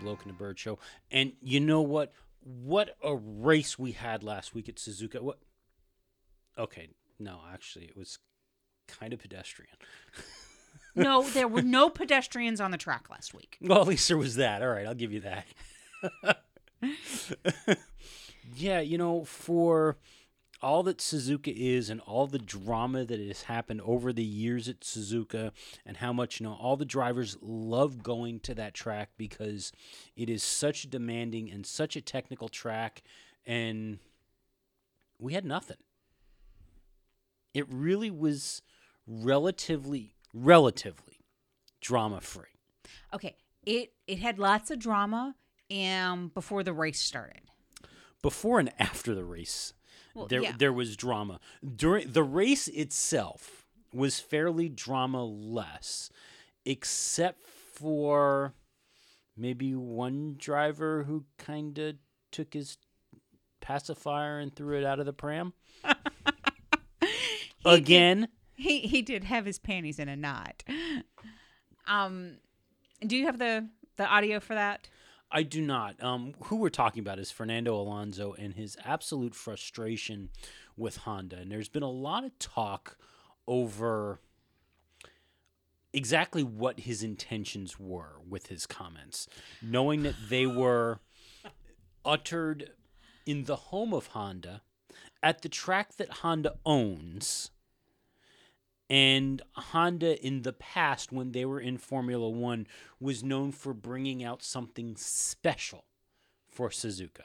Bloke and the Bird Show. And you know what? What a race we had last week at Suzuka. What? Okay, no, actually, it was kind of pedestrian. No, there were no pedestrians on the track last week. Well, at least there was that. All right, I'll give you that. yeah, you know, for all that Suzuka is and all the drama that has happened over the years at Suzuka and how much you know all the drivers love going to that track because it is such demanding and such a technical track and we had nothing. It really was relatively relatively drama free. Okay, it it had lots of drama um before the race started. Before and after the race Well, there yeah. there was drama during the race itself was fairly drama less except for maybe one driver who kind of took his pacifier and threw it out of the pram again He he did have his panties in a knot. Um, do you have the the audio for that? I do not. Um, who we're talking about is Fernando Alonso and his absolute frustration with Honda. And there's been a lot of talk over exactly what his intentions were with his comments, knowing that they were uttered in the home of Honda at the track that Honda owns. And Honda, in the past, when they were in Formula One, was known for bringing out something special for Suzuka.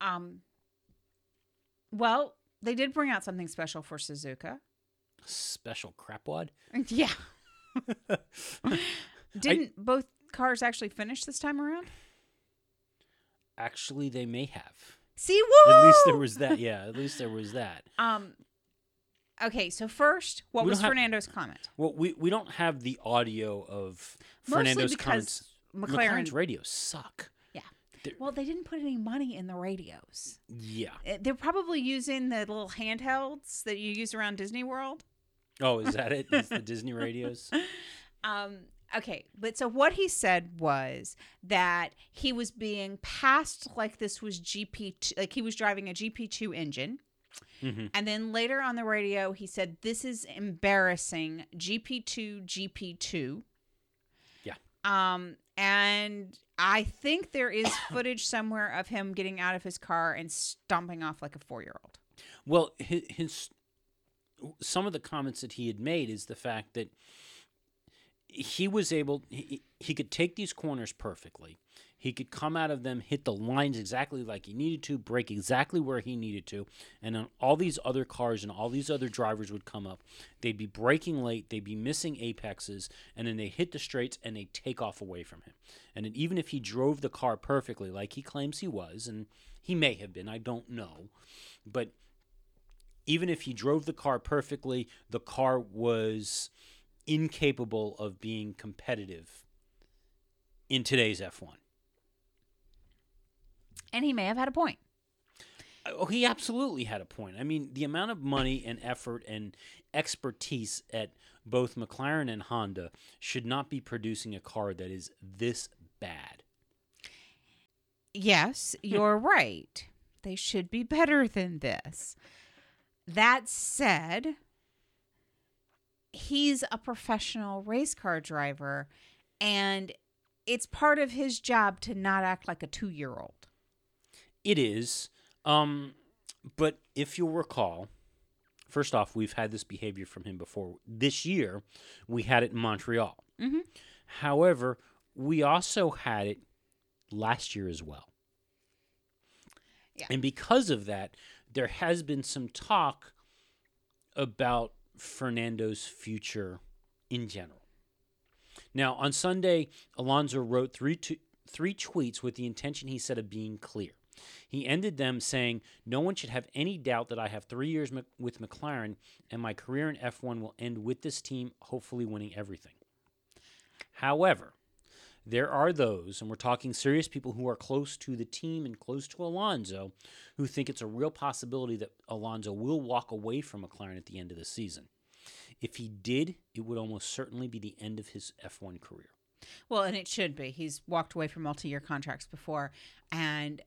Um, well, they did bring out something special for Suzuka. Special crapwad? Yeah. Didn't both cars actually finish this time around? Actually, they may have. See, woo! At least there was that. Yeah, at least there was that. Um. Okay, so first, what We was have- Fernando's comment? Well, we, we don't have the audio of Mostly Fernando's comments. McLaren. McLaren's radios suck. Yeah. They're- Well, they didn't put any money in the radios. Yeah. Uh, They're probably using the little handhelds that you use around Disney World. Oh, is that it? Is the Disney radios? Um, okay, but so what he said was that he was being passed like this was GP, like he was driving a GP2 engine. Hmm And then later on the radio, he said, This is embarrassing. GP2, GP2. Yeah. Um, and I think there is footage somewhere of him getting out of his car and stomping off like a four year old. Well, his, his some of the comments that he had made is the fact that he was able he, he could take these corners perfectly. He could come out of them, hit the lines exactly like he needed to, break exactly where he needed to, and then all these other cars and all these other drivers would come up. They'd be braking late, they'd be missing apexes, and then they hit the straights and they take off away from him. And even if he drove the car perfectly, like he claims he was, and he may have been, I don't know, but even if he drove the car perfectly, the car was incapable of being competitive in today's F1. And he may have had a point. Uh, oh, he absolutely had a point. I mean, the amount of money and effort and expertise at both McLaren and Honda should not be producing a car that is this bad. Yes, you're right. They should be better than this. That said, he's a professional race car driver, and it's part of his job to not act like a two year old. It is. Um, but if you'll recall, first off, we've had this behavior from him before. This year, we had it in Montreal. Mhm. However, we also had it last year as well. Yeah. And because of that, there has been some talk about Fernando's future in general. Now, on Sunday, Alonso wrote three tweets with the intention, he said, of being clear. He ended them saying, No one should have any doubt that I have three years Mc- with McLaren and my career in F1 will end with this team, hopefully winning everything. However, there are those, and we're talking serious people who are close to the team and close to Alonso, who think it's a real possibility that Alonso will walk away from McLaren at the end of the season. If he did, it would almost certainly be the end of his F1 career. Well, and it should be. He's walked away from multi-year contracts before, and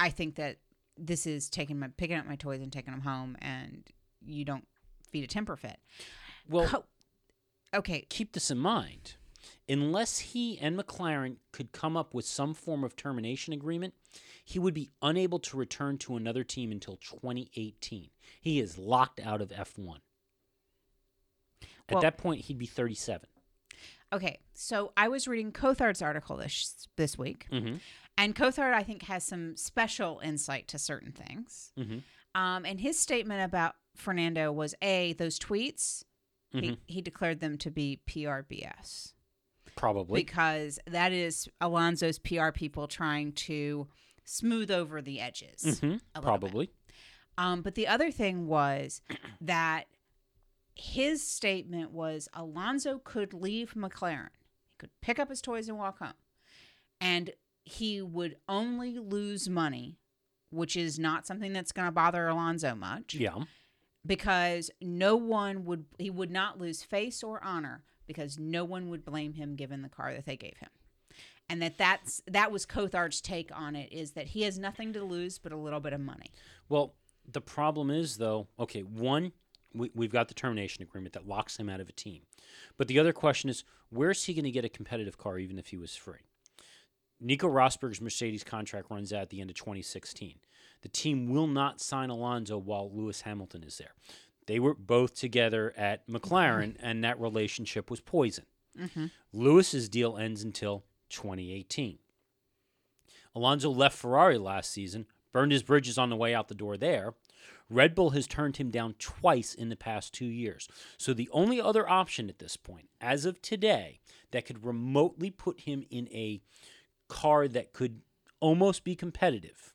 I think that this is taking my picking up my toys and taking them home, and you don't feed a temper fit. Well, okay, keep this in mind. Unless he and McLaren could come up with some form of termination agreement, he would be unable to return to another team until 2018. He is locked out of F1. At Well- that point, he'd be 37. Okay. So I was reading Coulthard's article this this week, Mm-hmm. and Coulthard I think has some special insight to certain things. Mm-hmm. Um, and his statement about Fernando was a those tweets. Mhm. He, he declared them to be PRBS. Probably. because that is Alonso's PR people trying to smooth over the edges. Mhm. bit. Probably. Um, but the other thing was that his statement was Alonso could leave McLaren. He could pick up his toys and walk home. And he would only lose money, which is not something that's going to bother Alonso much Yeah. because no one would he would not lose face or honor because no one would blame him given the car that they gave him and that that's that was Coulthard's take on it is that he has nothing to lose but a little bit of money Well, the problem is, though, okay, one, we, we've got the termination agreement that locks him out of a team. But the other question is, where's he going to get a competitive car even if he was free? Nico Rosberg's Mercedes contract runs out at the end of 2016. The team will not sign Alonso while Lewis Hamilton is there. They were both together at McLaren, and that relationship was poison. Mm-hmm. Lewis's deal ends until 2018. Alonso left Ferrari last season, burned his bridges on the way out the door there. Red Bull has turned him down twice in the past two years. So the only other option at this point, as of today, that could remotely put him in a car that could almost be competitive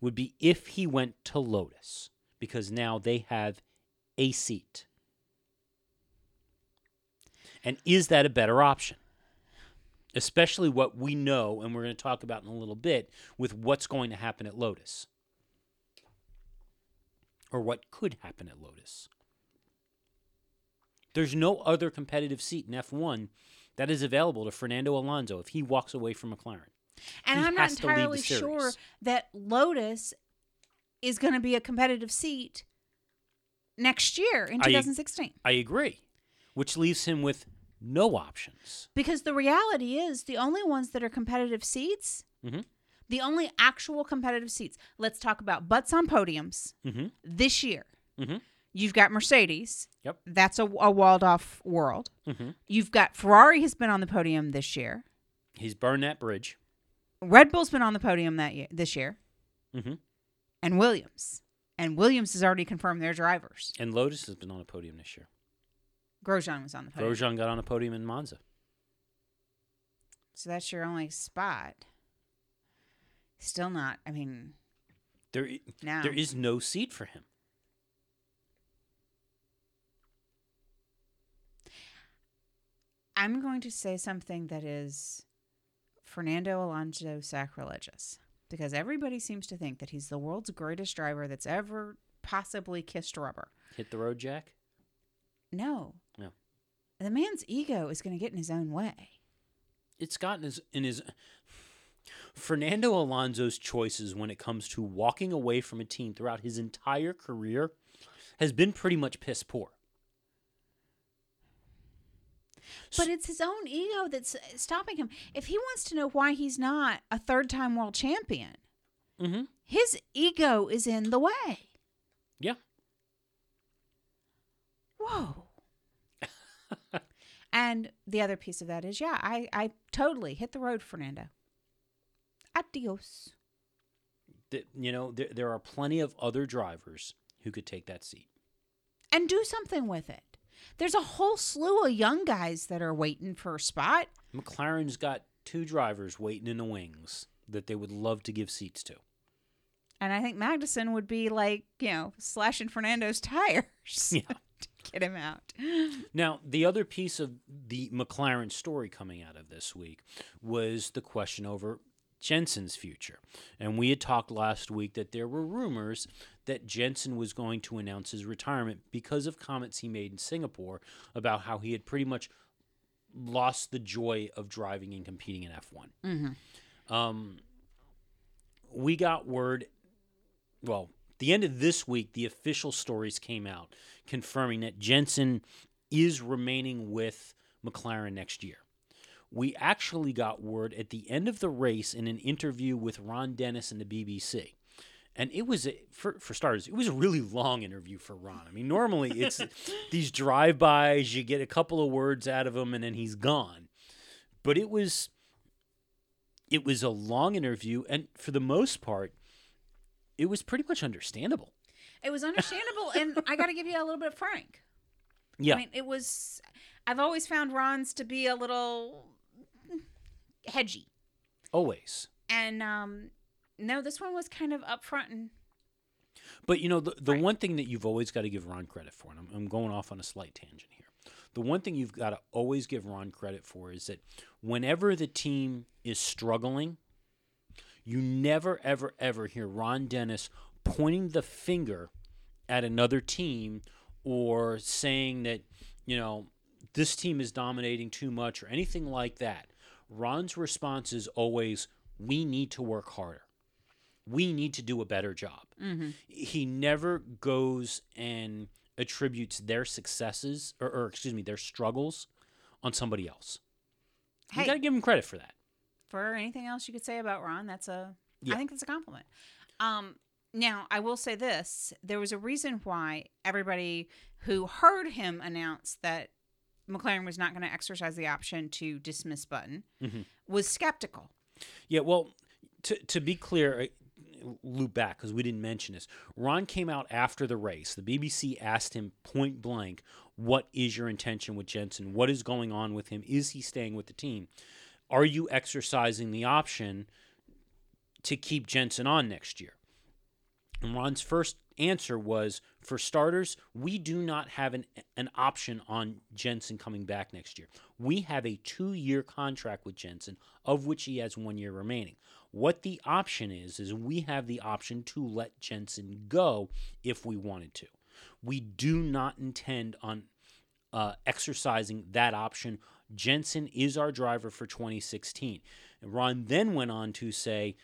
would be if he went to Lotus, because now they have a seat. And is that a better option? Especially what we know, and we're going to talk about in a little bit, with what's going to happen at Lotus. Or what could happen at Lotus. There's no other competitive seat in F1 that is available to Fernando Alonso if he walks away from McLaren. and He I'm not has to leave the entirely sure that Lotus is going to be a competitive seat next year in 2016 I agree, which leaves him with no options. because the reality is the only ones that are competitive seats Mhm. The only actual competitive seats let's talk about butts on podiums Mhm. this year Mhm. you've got mercedes Yep. that's a, a walled off world Mhm. you've got ferrari has been on the podium this year He's burned that bridge. red bull's been on the podium that year this year Mhm. and williams and williams has already confirmed their drivers And Lotus has been on a podium this year. grosjean was on the podium Grosjean got on a podium in Monza. so that's your only spot still not i mean There, i- now there is no seat for him. I'm going to say something that is Fernando Alonso sacrilegious because everybody seems to think that he's the world's greatest driver that's ever possibly kissed rubber. Hit the road, Jack. No. No. The man's ego is going to get in his own way. It's gotten his in his Fernando Alonso's choices when it comes to walking away from a team throughout his entire career has been pretty much piss poor. But it's his own ego that's uh, stopping him. If he wants to know why he's not a third time world champion, Mm-hmm. his ego is in the way. Yeah. Whoa. and the other piece of that is, yeah, I, I totally hit the road, Fernando. Adios. Th- You know, there, there are plenty of other drivers who could take that seat. And do something with it. There's a whole slew of young guys that are waiting for a spot. McLaren's got two drivers waiting in the wings that they would love to give seats to. And I think Magnussen would be like, you know, slashing Fernando's tires Yeah. to get him out. Now, the other piece of the McLaren story coming out of this week was the question over Jenson's future. And we had talked last week that there were rumors that Jenson was going to announce his retirement because of comments he made in Singapore about how he had pretty much lost the joy of driving and competing in F1. Mm-hmm. Um, we got word, well, the end of this week, the official stories came out confirming that Jenson is remaining with McLaren next year. We actually got word at the end of the race in an interview with Ron Dennis and the BBC. And it was, a, for, for starters, it was a really long interview for Ron. I mean, normally it's these drive bys, you get a couple of words out of him, and then he's gone. But it was it was a long interview and for the most part it was pretty much understandable It was understandable, and I got to give you a little bit of frank. yeah I mean, it was. I've always found Ron's to be a little hedgy, always. And um, no, this one was kind of upfront and but you know the, the Right. one thing that you've always got to give ron credit for and I'm, I'm going off on a slight tangent here. The one thing you've got to always give ron credit for is that whenever the team is struggling you never ever ever hear ron dennis pointing the finger at another team or saying that you know this team is dominating too much or anything like that ron's response is always we need to work harder we need to do a better job mm-hmm. he never goes and attributes their successes or, or excuse me their struggles on somebody else you got to give him credit for that for anything else you could say about Ron, that's a. I Yeah. think that's a compliment. Um, now I will say this: there was a reason why everybody who heard him announce that McLaren was not going to exercise the option to dismiss Button Mhm. was skeptical. Yeah, well, to to be clear, I- loop back because we didn't mention this. Ron came out after the race. The BBC asked him point blank, "What is your intention with Jenson? What is going on with him? Is he staying with the team? Are you exercising the option to keep Jenson on next year?" And Ron's first answer was, "For starters, we do not have an an option on Jenson coming back next year. We have a two-year contract with Jenson, of which he has one year remaining. What the option is is we have the option to let Jenson go if we wanted to. We do not intend on uh, exercising that option. Jenson is our driver for 2016." And Ron then went on to say,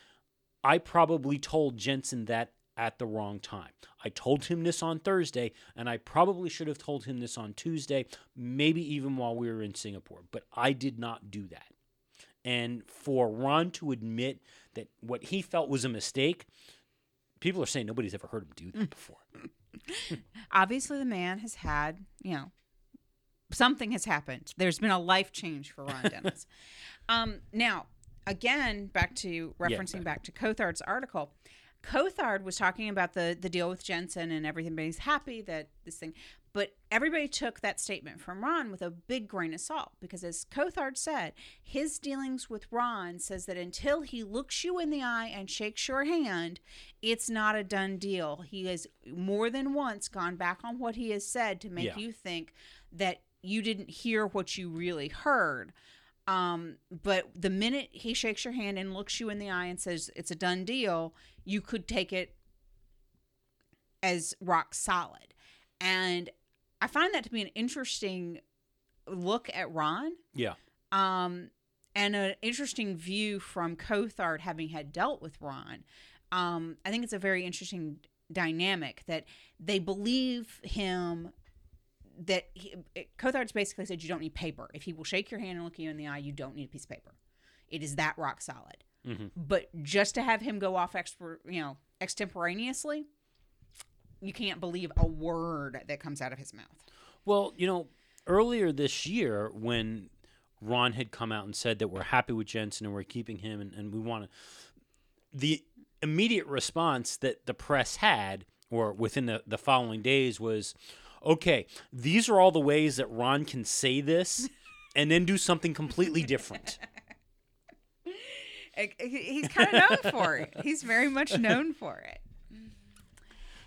I probably told Jenson that at the wrong time. I told him this on Thursday, and I probably should have told him this on Tuesday, maybe even while we were in Singapore, but I did not do that. And for Ron to admit that what he felt was a mistake, people are saying nobody's ever heard him do that before. Obviously, the man has had, you know, something has happened. There's been a life change for Ron Dennis. um, now, again, back to referencing back to Coulthard's article. Coulthard was talking about the the deal with Jenson and everything, but he's happy that this thing. But everybody took that statement from Ron with a big grain of salt because, as Coulthard said, his dealings with Ron says that until he looks you in the eye and shakes your hand, it's not a done deal. He has more than once gone back on what he has said to make Yeah. you think that you didn't hear what you really heard. Um, but the minute he shakes your hand and looks you in the eye and says it's a done deal, you could take it as rock solid. And I find that to be an interesting look at Ron Yeah. um, and an interesting view from Coulthard having had dealt with Ron. Um, I think it's a very interesting dynamic that they believe him. That he, Coulthard's basically said you don't need paper. If he will shake your hand and look you in the eye, you don't need a piece of paper. It is that rock solid. Mhm. But just to have him go off expert, you know, extemporaneously, you can't believe a word that comes out of his mouth. Well, you know, earlier this year when Ron had come out and said that we're happy with Jenson and we're keeping him and, and we want to, the immediate response that the press had, or within the, the following days, was okay, these are all the ways that Ron can say this and then do something completely different. He's kind of known for it. He's very much known for it.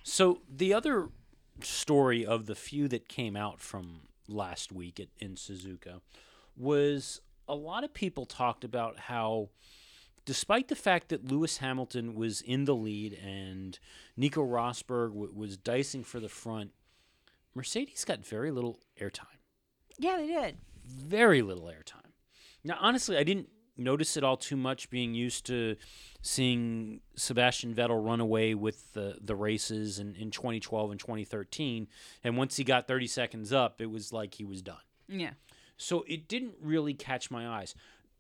So the other story of the few that came out from last week at, in Suzuka was a lot of people talked about how, despite the fact that Lewis Hamilton was in the lead and Nico Rosberg w- was dicing for the front, Mercedes got very little airtime. Yeah, they did. very little airtime. Now, honestly, I didn't notice it all too much, being used to seeing Sebastian Vettel run away with the the races in, in 2012 and 2013, and once he got 30 seconds up, it was like he was done. Yeah. So it didn't really catch my eyes.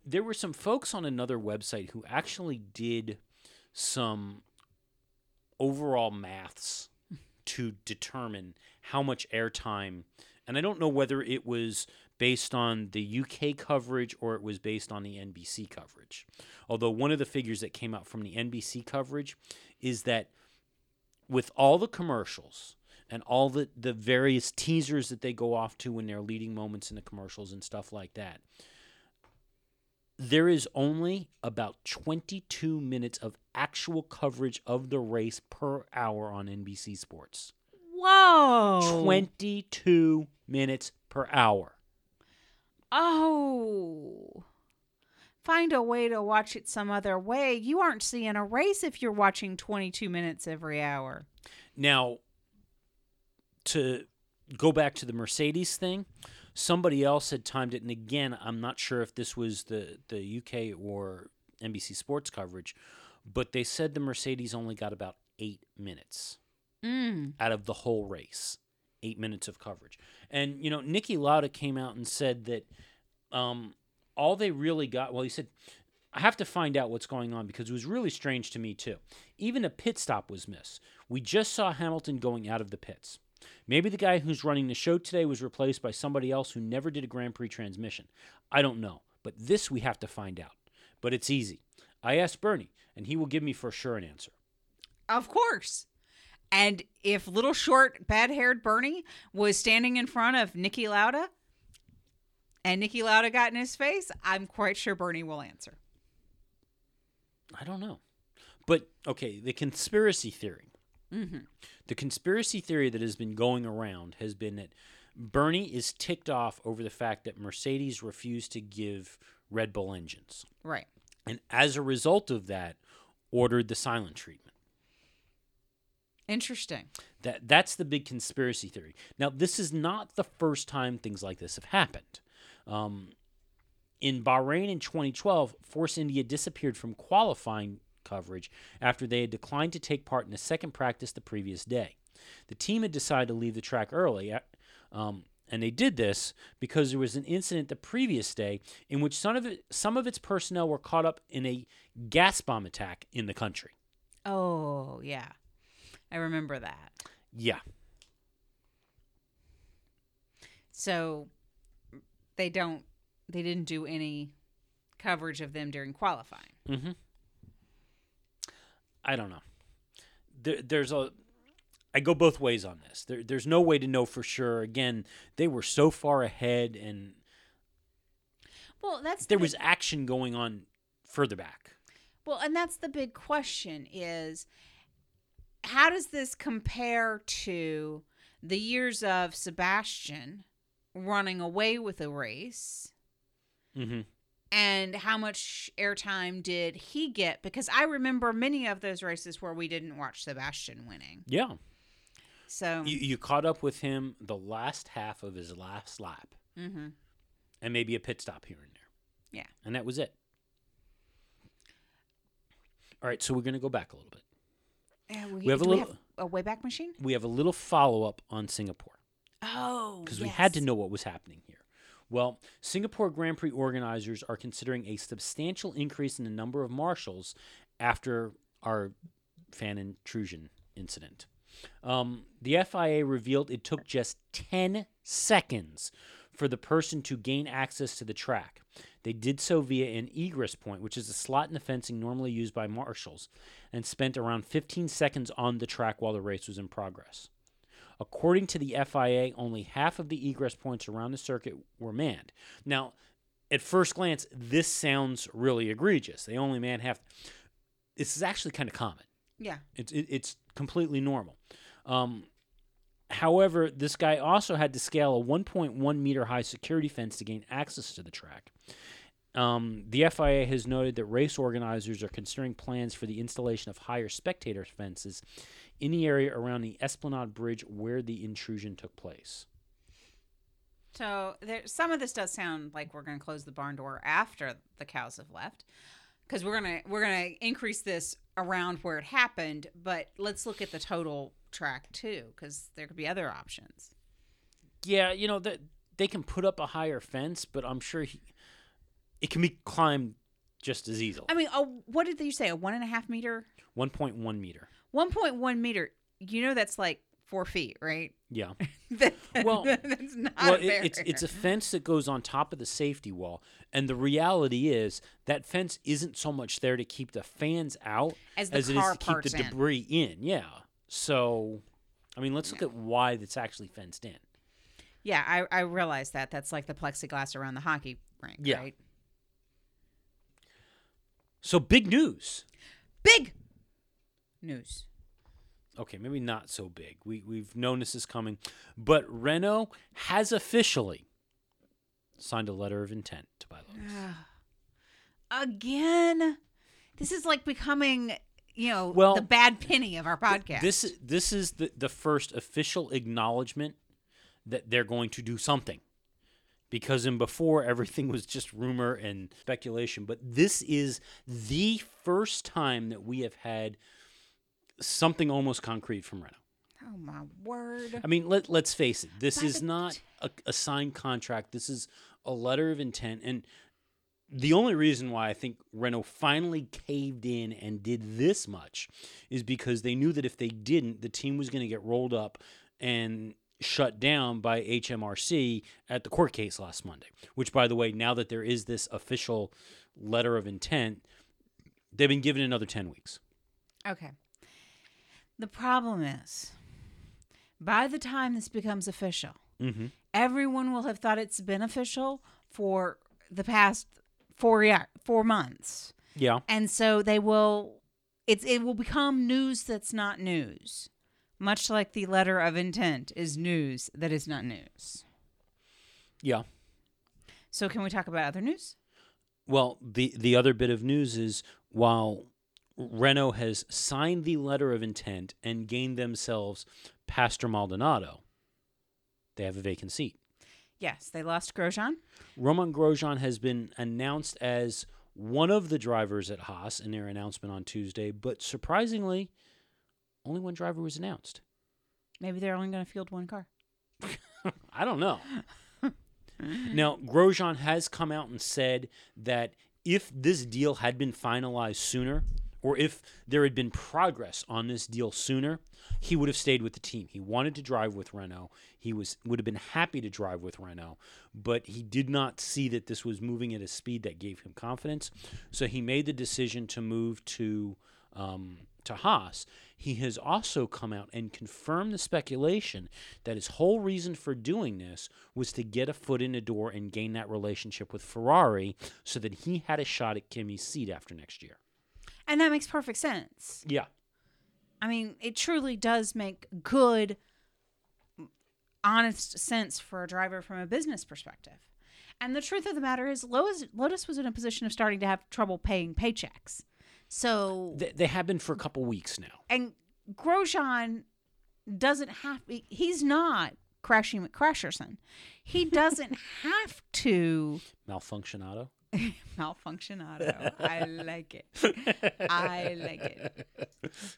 There were some folks on another website who actually did some overall maths to determine how much airtime, and I don't know whether it was based on the UK coverage or it was based on the NBC coverage. Although one of the figures that came out from the NBC coverage is that with all the commercials and all the, the various teasers that they go off to when they're leading moments in the commercials and stuff like that, there is only about 22 minutes of actual coverage of the race per hour on NBC Sports. Whoa. 22 minutes per hour. Oh. Find a way to watch it some other way. You aren't seeing a race if you're watching 22 minutes every hour. Now, to go back to the Mercedes thing, somebody else had timed it, and again, I'm not sure if this was the the UK or NBC Sports coverage, but they said the Mercedes only got about eight minutes Mm. out of the whole race, eight minutes of coverage. And you know, Niki Lauda came out and said that um, all they really got. Well, he said. I have to find out what's going on because it was really strange to me too. Even a pit stop was missed. We just saw Hamilton going out of the pits. Maybe the guy who's running the show today was replaced by somebody else who never did a Grand Prix transmission. I don't know, but this we have to find out. But it's easy. I asked Bernie, and he will give me for sure an answer. Of course. And if little short, bad haired Bernie was standing in front of Niki Lauda and Niki Lauda got in his face, I'm quite sure Bernie will answer. I don't know. But okay, the conspiracy theory. Mm-hmm. The conspiracy theory that has been going around has been that Bernie is ticked off over the fact that Mercedes refused to give Red Bull engines. Right. And as a result of that, ordered the silent treatment. Interesting. That that's the big conspiracy theory. Now, this is not the first time things like this have happened. Um, in Bahrain in 2012, Force India disappeared from qualifying coverage after they had declined to take part in a second practice the previous day. The team had decided to leave the track early, um, and they did this because there was an incident the previous day in which some of it, some of its personnel were caught up in a gas bomb attack in the country. Oh, yeah. I remember that. Yeah, So they don't they didn't do any coverage of them during qualifying. Mm-hmm. I don't know. There, there's a. I go both ways on this. There, there's no way to know for sure. Again, they were so far ahead, and Well, that's there the- was action going on further back. Well, and that's the big question is how does this compare to the years of Sebastian running away with a race Mm-hmm. and how much airtime did he get because I remember many of those races where we didn't watch Sebastian winning. Yeah, So, you, you caught up with him the last half of his last lap, mhm. and maybe a pit stop here and there. Yeah. and that was it. All right, so we're going to go back a little bit. Yeah, We have a we little- have a wayback machine? We have a little follow up on Singapore. Oh, because we had to know what was happening here. Well, Singapore Grand Prix organizers are considering a substantial increase in the number of marshals after our fan intrusion incident. Um, the FIA revealed it took just 10 seconds for the person to gain access to the track. They did so via an egress point, which is a slot in the fencing normally used by marshals, and spent around 15 seconds on the track while the race was in progress. According to the FIA, only half of the egress points around the circuit were manned. Now, at first glance, this sounds really egregious. They only man half. This is actually kind of common. Yeah. It's it, it's completely normal. Um, however, this guy also had to scale a 1.1 meter high security fence to gain access to the track. Um, the FIA has noted that race organizers are considering plans for the installation of higher spectator fences in the area around the Esplanade Bridge where the intrusion took place. So there, some of this does sound like we're going to close the barn door after the cows have left, because we're gonna we're gonna increase this around where it happened. But let's look at the total track too, because there could be other options. Yeah, you know that they can put up a higher fence, but I'm sure he, it can be climbed just as easily. I mean, a, what did you say? A one and a half meter, 1.1 meter. one point one meter. You know that's like four feet, right? Yeah. That- Well- that's not well, it, it's it's a fence that goes on top of the safety wall, and the reality is that fence isn't so much there to keep the fans out As as it is to keep the in. debris in. Yeah. So, I mean, let's look at why it's actually fenced in. Yeah, I, I realize that. That's like the plexiglass around the hockey rink, Yeah. right? So big news. Big news. Okay, maybe not so big. We we've known this is coming, but Renault has officially signed a letter of intent to buy Lotus. Again, this is like becoming, you know, Well, the bad penny of our podcast. This this is the the first official acknowledgement that they're going to do something. Because in before everything was just rumor and speculation, but this is the first time that we have had something almost concrete from Renault. oh my word! I mean, let let's face it. This By is not a, a signed contract. This is a letter of intent, and the only reason why I think Renault finally caved in and did this much is because they knew that if they didn't, the team was going to get rolled up and shut down by HMRC at the court case last Monday. Which, by the way, now that there is this official letter of intent, they've been given another ten weeks. Okay. The problem is, by the time this becomes official, Mm-hmm. everyone will have thought it's beneficial for the past four year, four months, Yeah. and so they will. It's it will become news that's not news, much like the letter of intent is news that is not news. Yeah. So, can we talk about other news? Well, the the other bit of news is while Renault has signed the letter of intent and gained themselves Pastor Maldonado, they have a vacant seat. Yes, they lost Grosjean. Romain Grosjean has been announced as one of the drivers at Haas in their announcement on Tuesday, but surprisingly, only one driver was announced. Maybe they're only going to field one car. I don't know. now, Grosjean has come out and said that if this deal had been finalized sooner, or if there had been progress on this deal sooner, he would have stayed with the team. He wanted to drive with Renault. He was would have been happy to drive with Renault, but he did not see that this was moving at a speed that gave him confidence. So he made the decision to move to um, to Haas. He has also come out and confirmed the speculation that his whole reason for doing this was to get a foot in the door and gain that relationship with Ferrari so that he had a shot at Kimi's seat after next year. And that makes perfect sense. Yeah. I mean, it truly does make good, honest sense for a driver from a business perspective. And the truth of the matter is, Lotus, Lotus was in a position of starting to have trouble paying paychecks. So, They, they have been for a couple weeks now. and Grosjean doesn't have, he's not Crashy McCrasherson. He doesn't have to Malfunctionado. malfunctionado. I like it. I like it.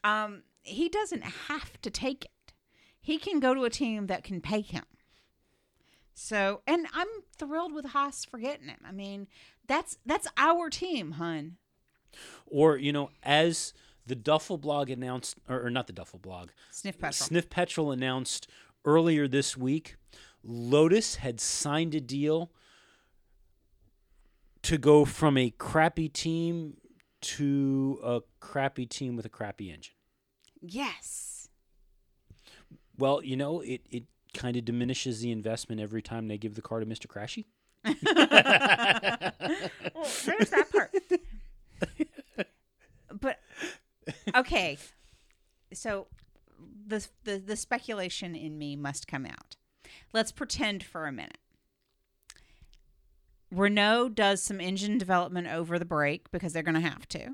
Um, he doesn't have to take it. He can go to a team that can pay him. So, and I'm thrilled with Haas for getting him. I mean, that's that's our team, hun. Or, you know, as the Duffel blog announced, or, or not the Duffel blog, Sniff petrol. Sniff Petrol announced earlier this week Lotus had signed a deal to go from a crappy team to a crappy team with a crappy engine. yes. Well, you know, it, it kind of diminishes the investment every time they give the car to Mr. Crashy. Well, there's that part. but okay, so the, the the speculation in me must come out. Let's pretend for a minute. Renault does some engine development over the break because they're going to have to.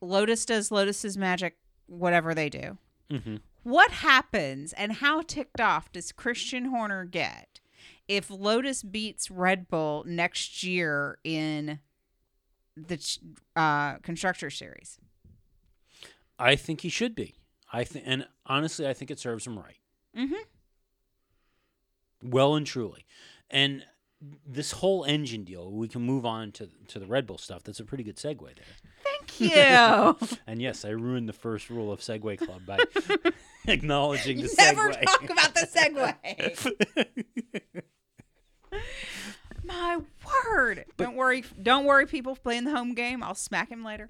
Lotus does Lotus's magic, whatever they do. Mm-hmm. What happens and how ticked off does Christian Horner get if Lotus beats Red Bull next year in the uh, constructor series. I think he should be. I think, and honestly, I think it serves him right. Mm-hmm. Well and truly, and this whole engine deal. We can move on to to the Red Bull stuff. That's a pretty good segue there. Thank you. And yes, I ruined the first rule of Segway Club by acknowledging the Never segue. talk about the Segway. My word! don't worry, don't worry, people playing the home game. I'll smack him later.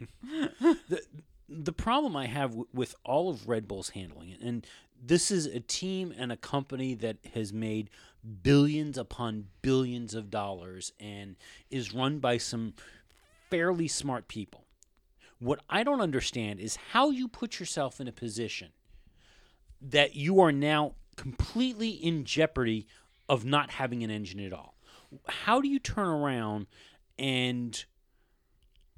the the problem I have w- with all of Red Bull's handling and this is a team and a company that has made billions upon billions of dollars and is run by some fairly smart people. What I don't understand is how you put yourself in a position that you are now completely in jeopardy of not having an engine at all. How do you turn around and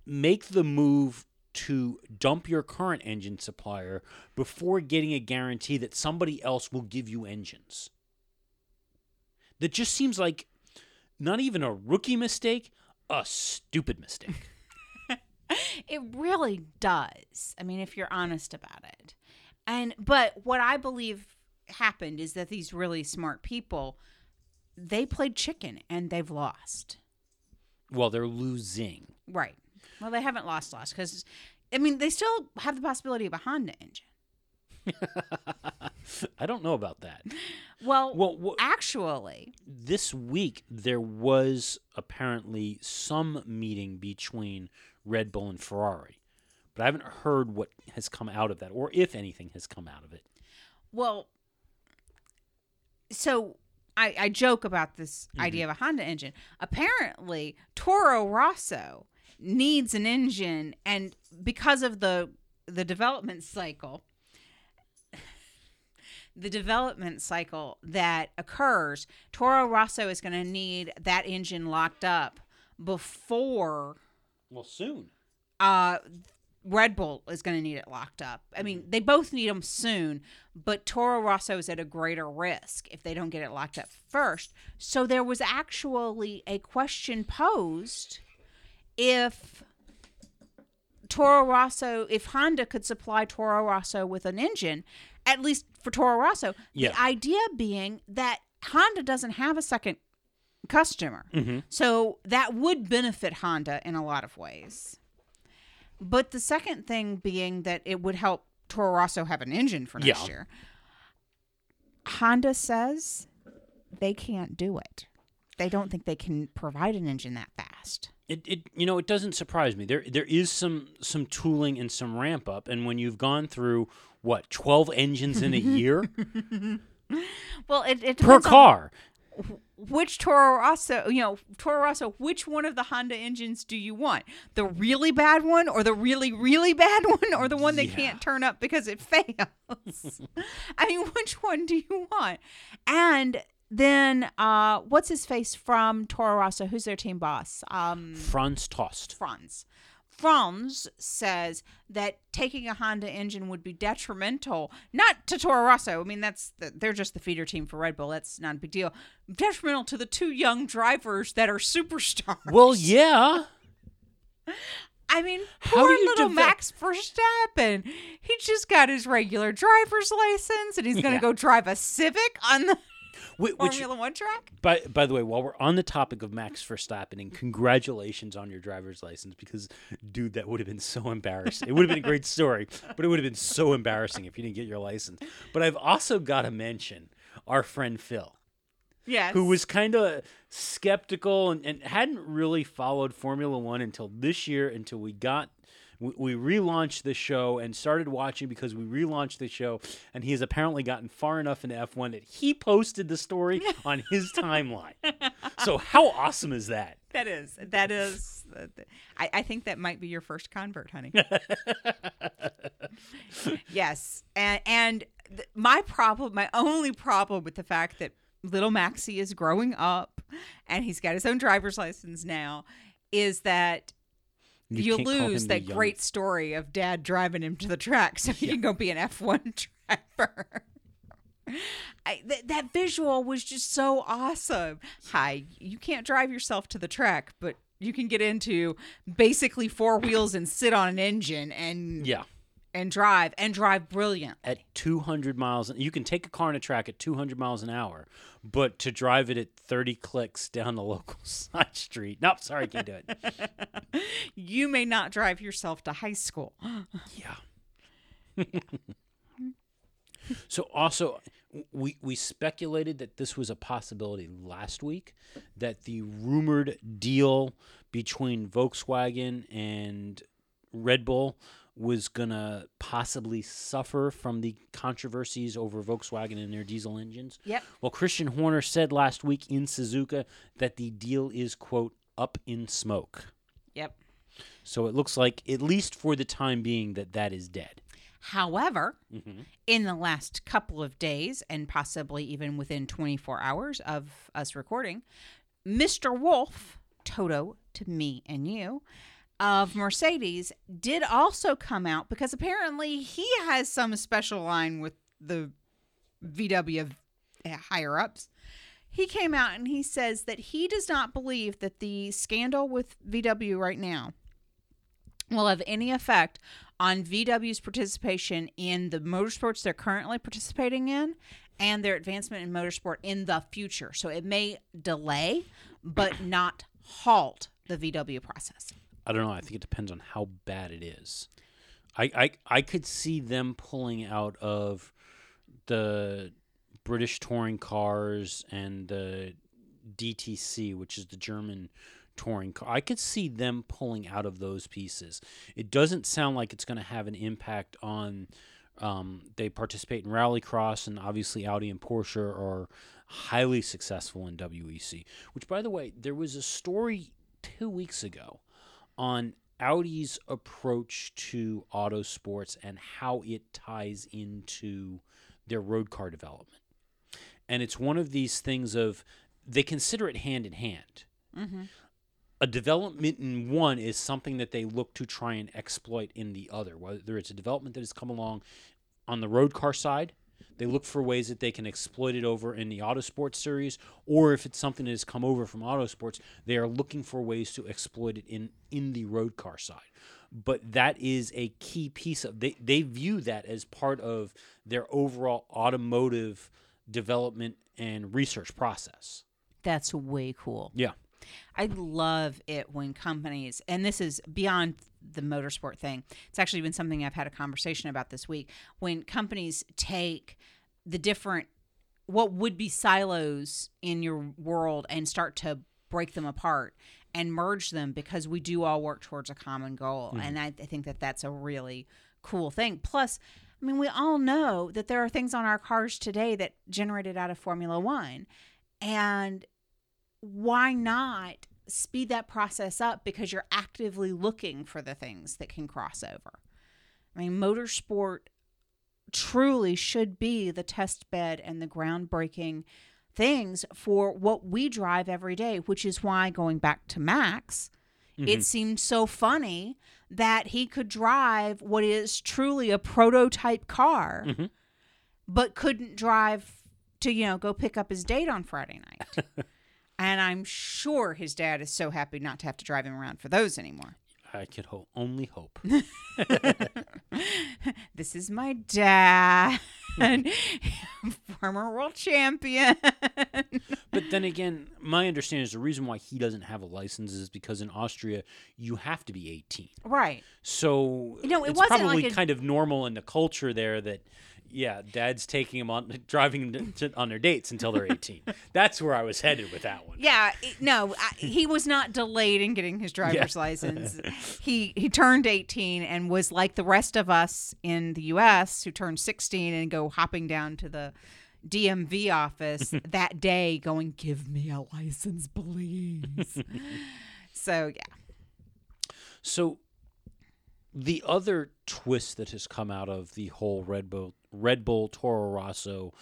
make the move to dump your current engine supplier before getting a guarantee that somebody else will give you engines? That just seems like not even a rookie mistake, a stupid mistake. It really does. I mean, if you're honest about it. And but what I believe happened is that these really smart people they played chicken and they've lost. well, they're losing. Right. Well, they haven't lost lost cuz I mean, they still have the possibility of a Honda engine. I don't know about that. Well, Well, actually, this week there was apparently some meeting between Red Bull and Ferrari, but I haven't heard what has come out of that or if anything has come out of it. Well, so I, I joke about this mm-hmm. idea of a Honda engine. Apparently, Toro Rosso needs an engine, and because of the the development cycle, the development cycle that occurs, Toro Rosso is going to need that engine locked up before Well, soon. uh Red Bull is going to need it locked up. I mean, they both need them soon, but Toro Rosso is at a greater risk if they don't get it locked up first. So there was actually a question posed if Toro Rosso, if Honda could supply Toro Rosso with an engine, at least for Toro Rosso. Yeah. The idea being that Honda doesn't have a second customer. Mm-hmm. So that would benefit Honda in a lot of ways. But the second thing being that it would help Toro Rosso have an engine for next Yeah. year. Honda says they can't do it. They don't think they can provide an engine that fast. It, it you know it doesn't surprise me. There there is some some tooling and some ramp up, and when you've gone through what twelve engines in a year Well, it, it per car, which Toro Rosso, you know, Toro Rosso, which one of the Honda engines do you want? The really bad one or the really, really bad one or the one that Yeah. can't turn up because it fails? I mean, which one do you want? And then uh what's his face from Toro Rosso? Who's their team boss? Um Franz Tost. Franz. Franz says that taking a Honda engine would be detrimental, not to Toro Rosso. I mean, that's the, they're just the feeder team for Red Bull. That's not a big deal. Detrimental to the two young drivers that are superstars. Well, yeah. I mean, poor little deve- Max Verstappen. He just got his regular driver's license, and he's going to Yeah. go drive a Civic on the Which, Formula One track. by by the way, while we're on the topic of Max Verstappen, and congratulations on your driver's license, because dude, that would have been so embarrassing. It would have been a great story, but it would have been so embarrassing if you didn't get your license. But I've also got to mention our friend Phil. Yes. who was kind of skeptical and, and hadn't really followed Formula One until this year, until we got we, we relaunched the show and started watching because we relaunched the show, and he has apparently gotten far enough into F1 that he posted the story on his timeline. So how awesome is that? That is. That is. I, I think that might be your first convert, honey. yes, and and th- my problem, my only problem with the fact that little Maxie is growing up and he's got his own driver's license now, is that You you, lose that young- great story of dad driving him to the track so he can go be an F1 driver. I, th- that visual was just so awesome. Hi, you can't drive yourself to the track, but you can get into basically four wheels and sit on an engine and Yeah. And drive and drive brilliant. At 200 miles, you can take a car on a track at 200 miles an hour, but to drive it at 30 clicks down the local side street, nope, sorry, can't do it. You may not drive yourself to high school. Yeah. so also we we speculated that this was a possibility last week that the rumored deal between Volkswagen and Red Bull was going to possibly suffer from the controversies over Volkswagen and their diesel engines. Yep. Well, Christian Horner said last week in Suzuka that the deal is quote up in smoke. Yep. So it looks like at least for the time being that that is dead. However, Mhm. in the last couple of days, and possibly even within 24 hours of us recording, Mr. Wolff, Toto to me and you, of Mercedes, did also come out because apparently he has some special line with the VW higher ups. He came out and he says that he does not believe that the scandal with VW right now will have any effect on VW's participation in the motorsports they're currently participating in and their advancement in motorsport in the future. So it may delay, but not halt the VW process. I don't know. I think it depends on how bad it is. I, I I could see them pulling out of the British touring cars and the DTC, which is the German touring car. I could see them pulling out of those pieces. It doesn't sound like it's going to have an impact on. Um, they participate in rallycross, and obviously Audi and Porsche are highly successful in WEC. Which, by the way, there was a story two weeks ago on Audi's approach to auto sports and how it ties into their road car development. And it's one of these things of they consider it hand in hand. Mm-hmm. A development in one is something that they look to try and exploit in the other. Whether it's a development that has come along on the road car side, they look for ways that they can exploit it over in the Autosport series, or if it's something that has come over from Autosports, they are looking for ways to exploit it in in the road car side. But that is a key piece of they they view that as part of their overall automotive development and research process. That's way cool. Yeah. I love it when companies, and this is beyond the motorsport thing. It's actually been something I've had a conversation about this week. When companies take the different, what would be silos in your world and start to break them apart and merge them because we do all work towards a common goal. Mm-hmm. And I, I think that that's a really cool thing. Plus, I mean, we all know that there are things on our cars today that generated out of Formula One. And why not speed that process up because you're actively looking for the things that can cross over? I mean, motorsport truly should be the test bed and the groundbreaking things for what we drive every day, which is why going back to Max, it seemed so funny that he could drive what is truly a prototype car, Mhm. but couldn't drive to, you know, go pick up his date on Friday night. and I'm sure his dad is so happy not to have to drive him around for those anymore. I could ho- only hope. this is my dad, former world champion. But then again, my understanding is the reason why he doesn't have a license is because in Austria you have to be 18. right. So you No, it it's wasn't probably like a- kind of normal in the culture there that yeah, dad's taking them on driving them to, on their dates until they're 18. That's where I was headed with that one. Yeah, no, I, he was not delayed in getting his driver's license. He he turned 18 and was like the rest of us in the US who turned 16 and go hopping down to the DMV office that day going give me a license please. so, yeah. So the other twist that has come out of the whole Red Bull Red Bull Toro Rosso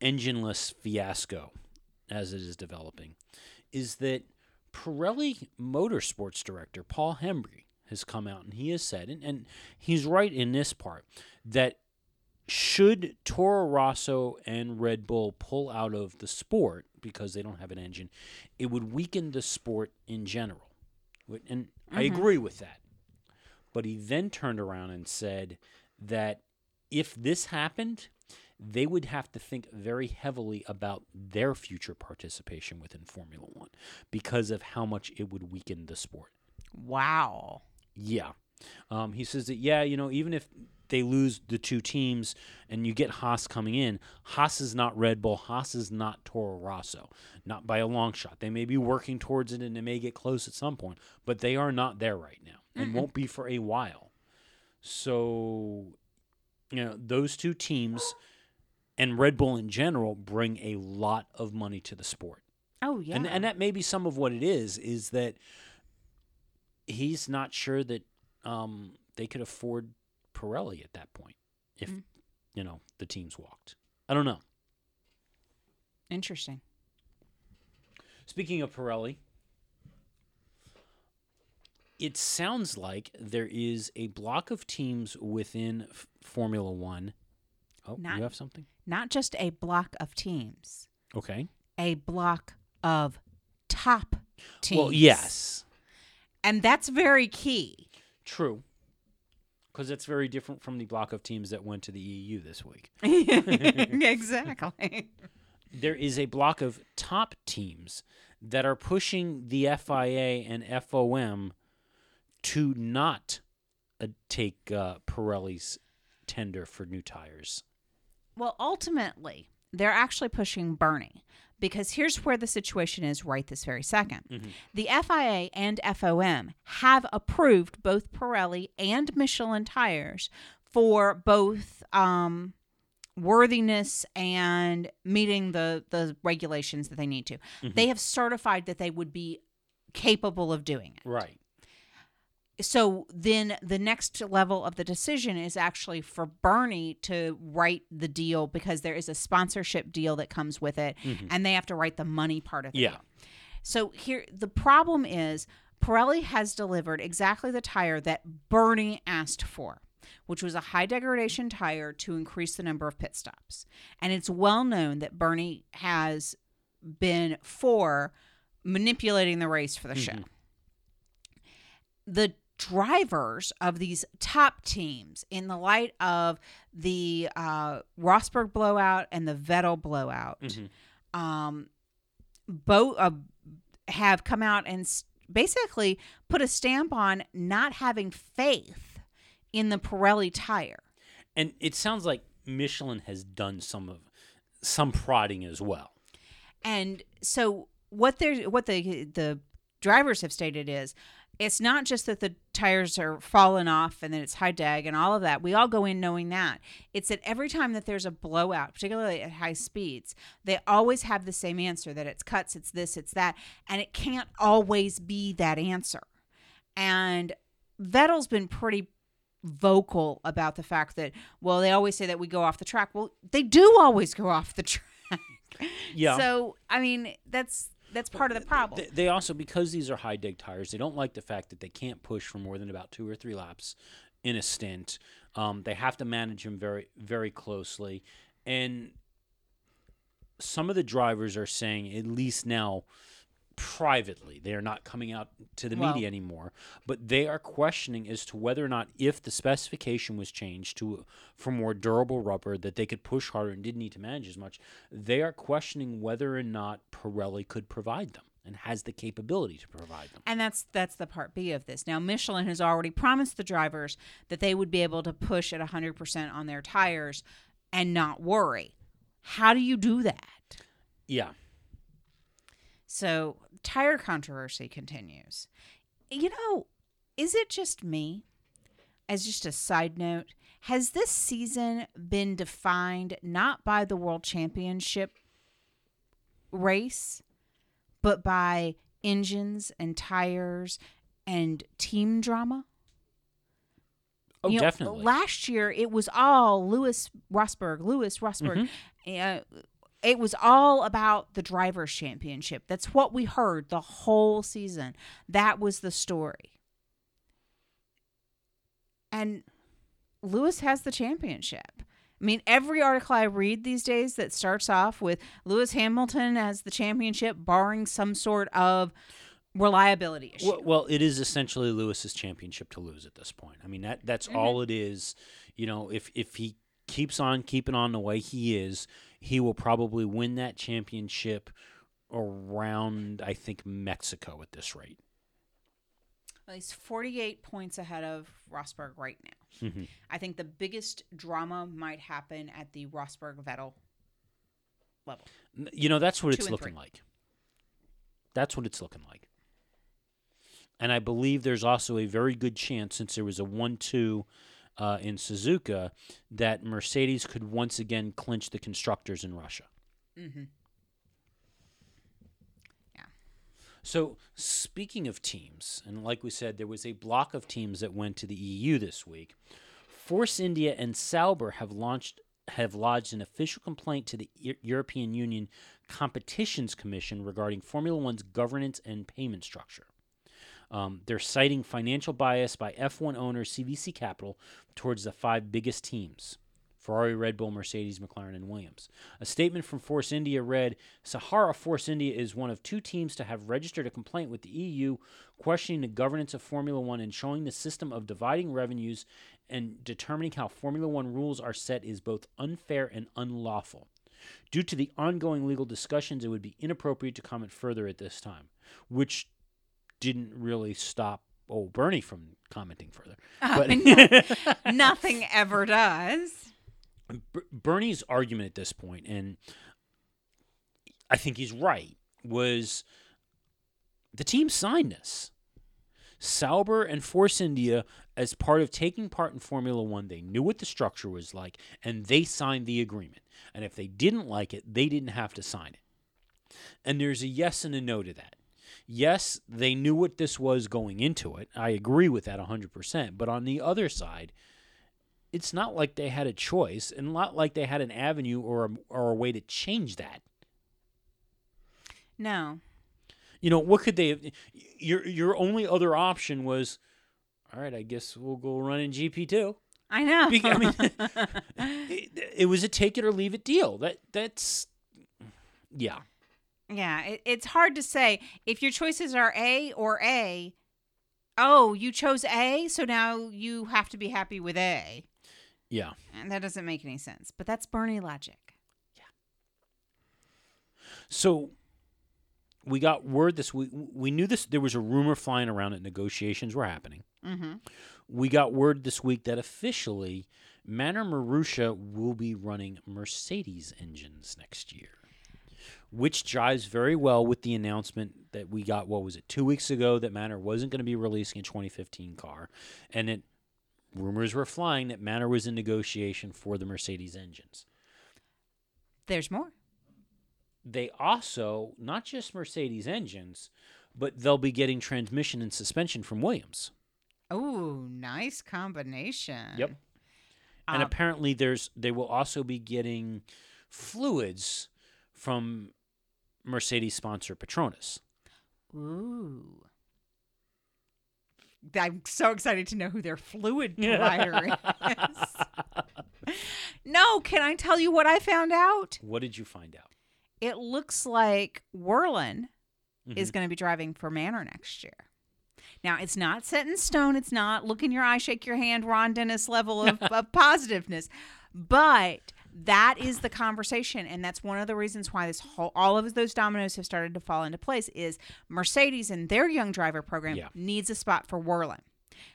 engineless fiasco as it is developing is that Pirelli Motorsports director Paul Hembery has come out and he has said and, and he's right in this part that should Toro Rosso and Red Bull pull out of the sport because they don't have an engine, it would weaken the sport in general. And I Mhm. agree with that. But he then turned around and said that if this happened, they would have to think very heavily about their future participation within Formula One because of how much it would weaken the sport. Wow. Yeah. Um, he says that, yeah, you know, even if they lose the two teams and you get Haas coming in, Haas is not Red Bull. Haas is not Toro Rosso, not by a long shot. They may be working towards it and they may get close at some point, but they are not there right now and won't be for a while. So, you know, those two teams and Red Bull in general bring a lot of money to the sport. Oh yeah. And and that may be some of what it is is that he's not sure that um, they could afford Pirelli at that point if Mm. you know the teams walked. I don't know. Interesting. Speaking of Pirelli, it sounds like there is a block of teams within F- Formula One. Oh, Not- you have something? Not just a block of teams, Okay. a block of top teams. Well, yes, And that's very key. true. Because it's very different from the block of teams that went to the EU this week. exactly. there is a block of top teams that are pushing the FIA and FOM to not uh, take uh, Pirelli's tender for new tires. Well, ultimately, they're actually pushing Bernie because here's where the situation is right this very 2nd The FIA and FOM have approved both Pirelli and Michelin tires for both um, worthiness and meeting the, the regulations that they need to. They have certified that they would be capable of doing it Right. So then the next level of the decision is actually for Bernie to write the deal because there is a sponsorship deal that comes with it mm-hmm. and they have to write the money part of it. Yeah. So here the problem is Pirelli has delivered exactly the tire that Bernie asked for, which was a high degradation tire to increase the number of pit stops. And it's well known that Bernie has been for manipulating the race for the show. Mm-hmm. The drivers of these top teams, in the light of the uh, Rosberg blowout and the Vettel blowout, um, both uh, have come out and s- basically put a stamp on not having faith in the Pirelli tire. And it sounds like Michelin has done some of some prodding as well. And so what they what the the drivers have stated is it's not just that the tires are falling off and then it's high deg and all of that. We all go in knowing that. It's that every time that there's a blowout, particularly at high speeds, they always have the same answer that it's cuts, it's this, it's that, and it can't always be that answer. And Vettel's been pretty vocal about the fact that well, they always say that we go off the track. Well, they do always go off the track. Yeah. So I mean, that's that's part of the problem. They, they also, because these are high deg tires, they don't like the fact that they can't push for more than about two or three laps in a stint. Um, they have to manage them very, very closely. And some of the drivers are saying, at least now, privately, they are not coming out to the Well- media anymore, but they are questioning as to whether or not, if the specification was changed to for more durable rubber, that they could push harder and didn't need to manage as much. They are questioning whether or not Pirelli could provide them and has the capability to provide them. and that's that's the part B of this. Now Michelin has already promised the drivers that they would be able to push at 100% on their tires and not worry. How do you do that? Yeah. So, tire controversy continues. You know, is it just me? As just a side note, has this season been defined not by the world championship race, but by engines and tires and team drama? Oh, You know, definitely. last year it was all Lewis Rosberg, Lewis Rosberg. Mm-hmm. Uh, it was all about the drivers' championship. That's what we heard the whole season. That was the story. And Lewis has the championship. I mean, every article I read these days that starts off with Lewis Hamilton as the championship, barring some sort of reliability issue. Well, well, it is essentially Lewis's championship to lose at this point. I mean that that's Mm-hmm. all it is. You know, if if he keeps on keeping on the way he is, he will probably win that championship around I think Mexico at this rate. Well, he's 48 points ahead of Rosberg right now. Mhm. I think the biggest drama might happen at the Rosberg Vettel level. You know, that's what Two it's looking three. like. That's what it's looking like. And I believe there's also a very good chance, since there was a 1 2 uh, in Suzuka, that Mercedes could once again clinch the constructors in Russia. Mm-hmm. So, speaking of teams, and like we said, there was a block of teams that went to the EU this week. Force India and Sauber have launched have lodged an official complaint to the Eu- European Union Competitions Commission regarding Formula One's governance and payment structure. Um, they're citing financial bias by F1 owner CVC Capital towards the five biggest teams Ferrari, Red Bull, Mercedes, McLaren, and Williams. A statement from Force India read Sahara Force India is one of two teams to have registered a complaint with the EU questioning the governance of Formula One and showing the system of dividing revenues and determining how Formula One rules are set is both unfair and unlawful. Due to the ongoing legal discussions, it would be inappropriate to comment further at this time, which didn't really stop oh Bernie from commenting further. But Nothing ever does. Ber- Bernie's argument at this point, and I think he's right, was the team signed this. Sauber and Force India, as part of taking part in Formula One, they knew what the structure was like, and they signed the agreement. And if they didn't like it, they didn't have to sign it. And there's a yes and a no to that. Yes, they knew what this was going into it. I agree with that 100%. But on the other side, it's not like they had a choice and not like they had an avenue or a, or a way to change that. No. You know, what could they have? Your your only other option was, all right, I guess we'll go run in GP two. I know. I mean, it, it was a take it or leave it deal. That that's yeah. Yeah, it, it's hard to say if your choices are A or A. Oh, you chose A, so now you have to be happy with A. Yeah. And that doesn't make any sense. But that's Bernie logic. Yeah. So we got word this week. We knew this. There was a rumor flying around that negotiations were happening. Mm-hmm. We got word this week that officially Manor Marussia will be running Mercedes engines next year, which jives very well with the announcement that we got. What was it? Two weeks ago that Manor wasn't going to be releasing a 2015 car, and it rumors were flying that Manor was in negotiation for the Mercedes engines. There's more. They also not just Mercedes engines, but they'll be getting transmission and suspension from Williams. Oh, nice combination. Yep. and Uh, apparently there's they will also be getting fluids from Mercedes sponsor Petronas. Ooh. I'm so excited to know who their fluid provider is. no, can I tell you what I found out? What did you find out? It looks like Wehrlein is Mhm. going to be driving for Manor next year. Now, it's not set in stone. It's not look in your eye, shake your hand, Ron Dennis level of, of positiveness. But that is the conversation. And that's one of the reasons why this whole, all of those dominoes have started to fall into place is Mercedes and their young driver program Yeah. needs a spot for Wehrlein.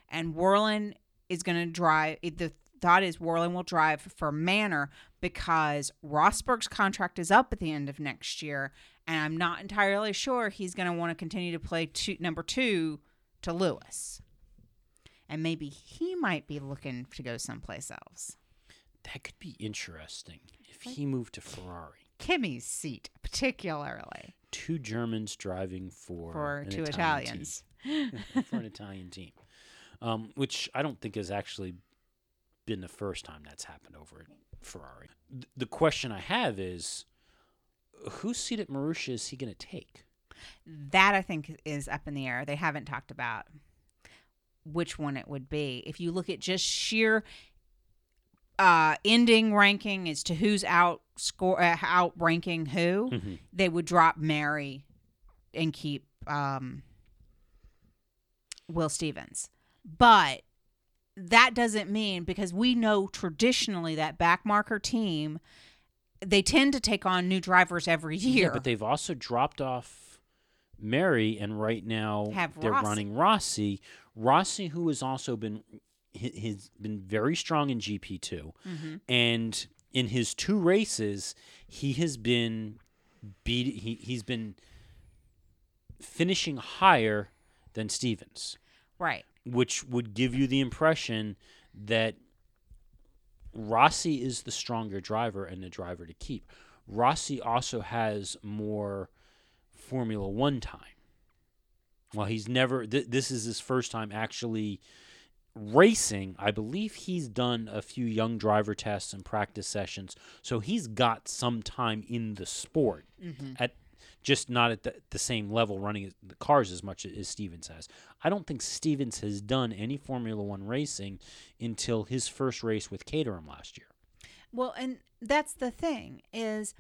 And Wehrlein is going to drive, the thought is Wehrlein will drive for Manor because Rosberg's contract is up at the end of next year. And I'm not entirely sure he's going to want to continue to play two, number two to Lewis. And maybe he might be looking to go someplace else. That could be interesting if he moved to Ferrari. Kimi's seat, particularly Two Germans driving for for an two Italian Italians. team. for an Italian team, um, which I don't think has actually been the first time that's happened over at Ferrari. Th- The question I have is, whose seat at Marussia is he going to take? That I think is up in the air. They haven't talked about which one it would be. If you look at just sheer uh, ending ranking as to who's out score uh, out ranking who, Mhm. they would drop Merhi and keep um, Will Stevens. But that doesn't mean because we know traditionally that backmarker team they tend to take on new drivers every year. Yeah, but they've also dropped off Merhi, and right now Have they're Rossi. running Rossi. Rossi, who has also been he- he's been very strong in GP 2 Mhm. and in his two races, he has been beat. He he's been finishing higher than Stevens, right. which would give you the impression that Rossi is the stronger driver and the driver to keep. Rossi also has more Formula One time. Well, he's never. Th- this is his first time actually racing. I believe he's done a few young driver tests and practice sessions, so he's got some time in the sport Mm-hmm. at just not at the, the same level running the cars as much as Stevens has. I don't think Stevens has done any Formula One racing until his first race with Caterham last year. Well, and that's the thing is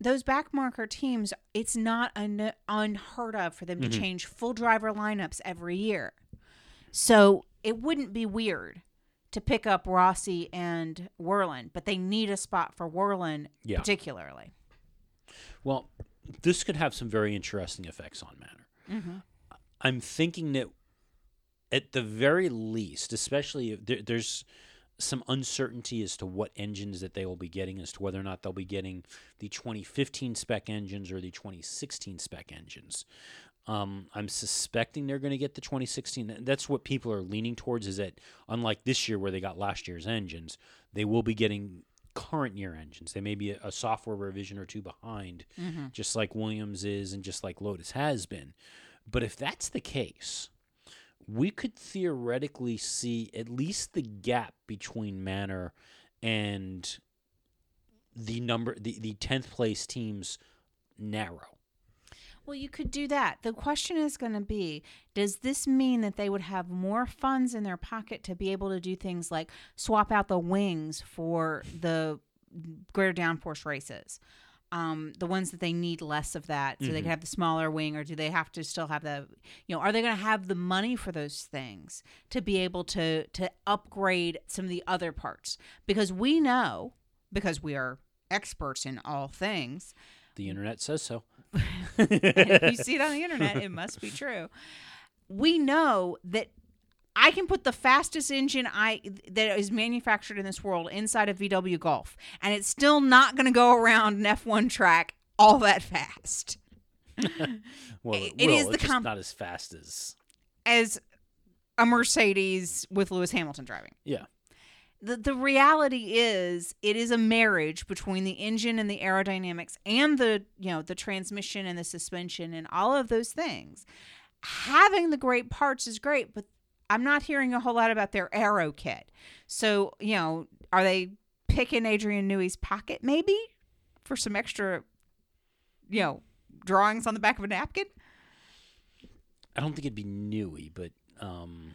those backmarker teams. It's not un- unheard of for them to Mhm. change full driver lineups every year. So it wouldn't be weird to pick up Rossi and Wehrlein, but they need a spot for Wehrlein Yeah. particularly. Well, this could have some very interesting effects on Manor. Mm-hmm. I'm thinking that at the very least, especially if there, there's some uncertainty as to what engines that they will be getting, as to whether or not they'll be getting the 2015 spec engines or the 2016 spec engines. Um, I'm suspecting they're going to get the 2016. That's what people are leaning towards. Is that unlike this year where they got last year's engines, they will be getting current year engines. They may be a, a software revision or two behind, Mm-hmm. just like Williams is and just like Lotus has been. But if that's the case, we could theoretically see at least the gap between Manor and the number the, the 10th place teams narrow. Well, you could do that. The question is going to be Does this mean that they would have more funds in their pocket to be able to do things like swap out the wings for the greater downforce races? Um, the ones that they need less of that, so they Mhm. can have the smaller wing, or do they have to still have the, you know, are they going to have the money for those things to be able to to upgrade some of the other parts? Because we know, because we are experts in all things, The internet says so. If you see it on the internet, it must be true. We know that I can put the fastest engine I that is manufactured in this world inside of VW Golf, and it's still not going to go around an F1 track all that fast. Well, It- it, will. is the it's just com- not as fast as as a Mercedes with Lewis Hamilton driving. yeah. The the reality is it is a marriage between the engine and the aerodynamics and the you know the transmission and the suspension and all of those things. Having the great parts is great, but I'm not hearing a whole lot about their aero kit. So, you know, are they picking Adrian Newey's pocket maybe for some extra you know, drawings on the back of a napkin? I don't think it'd be Newey, but um,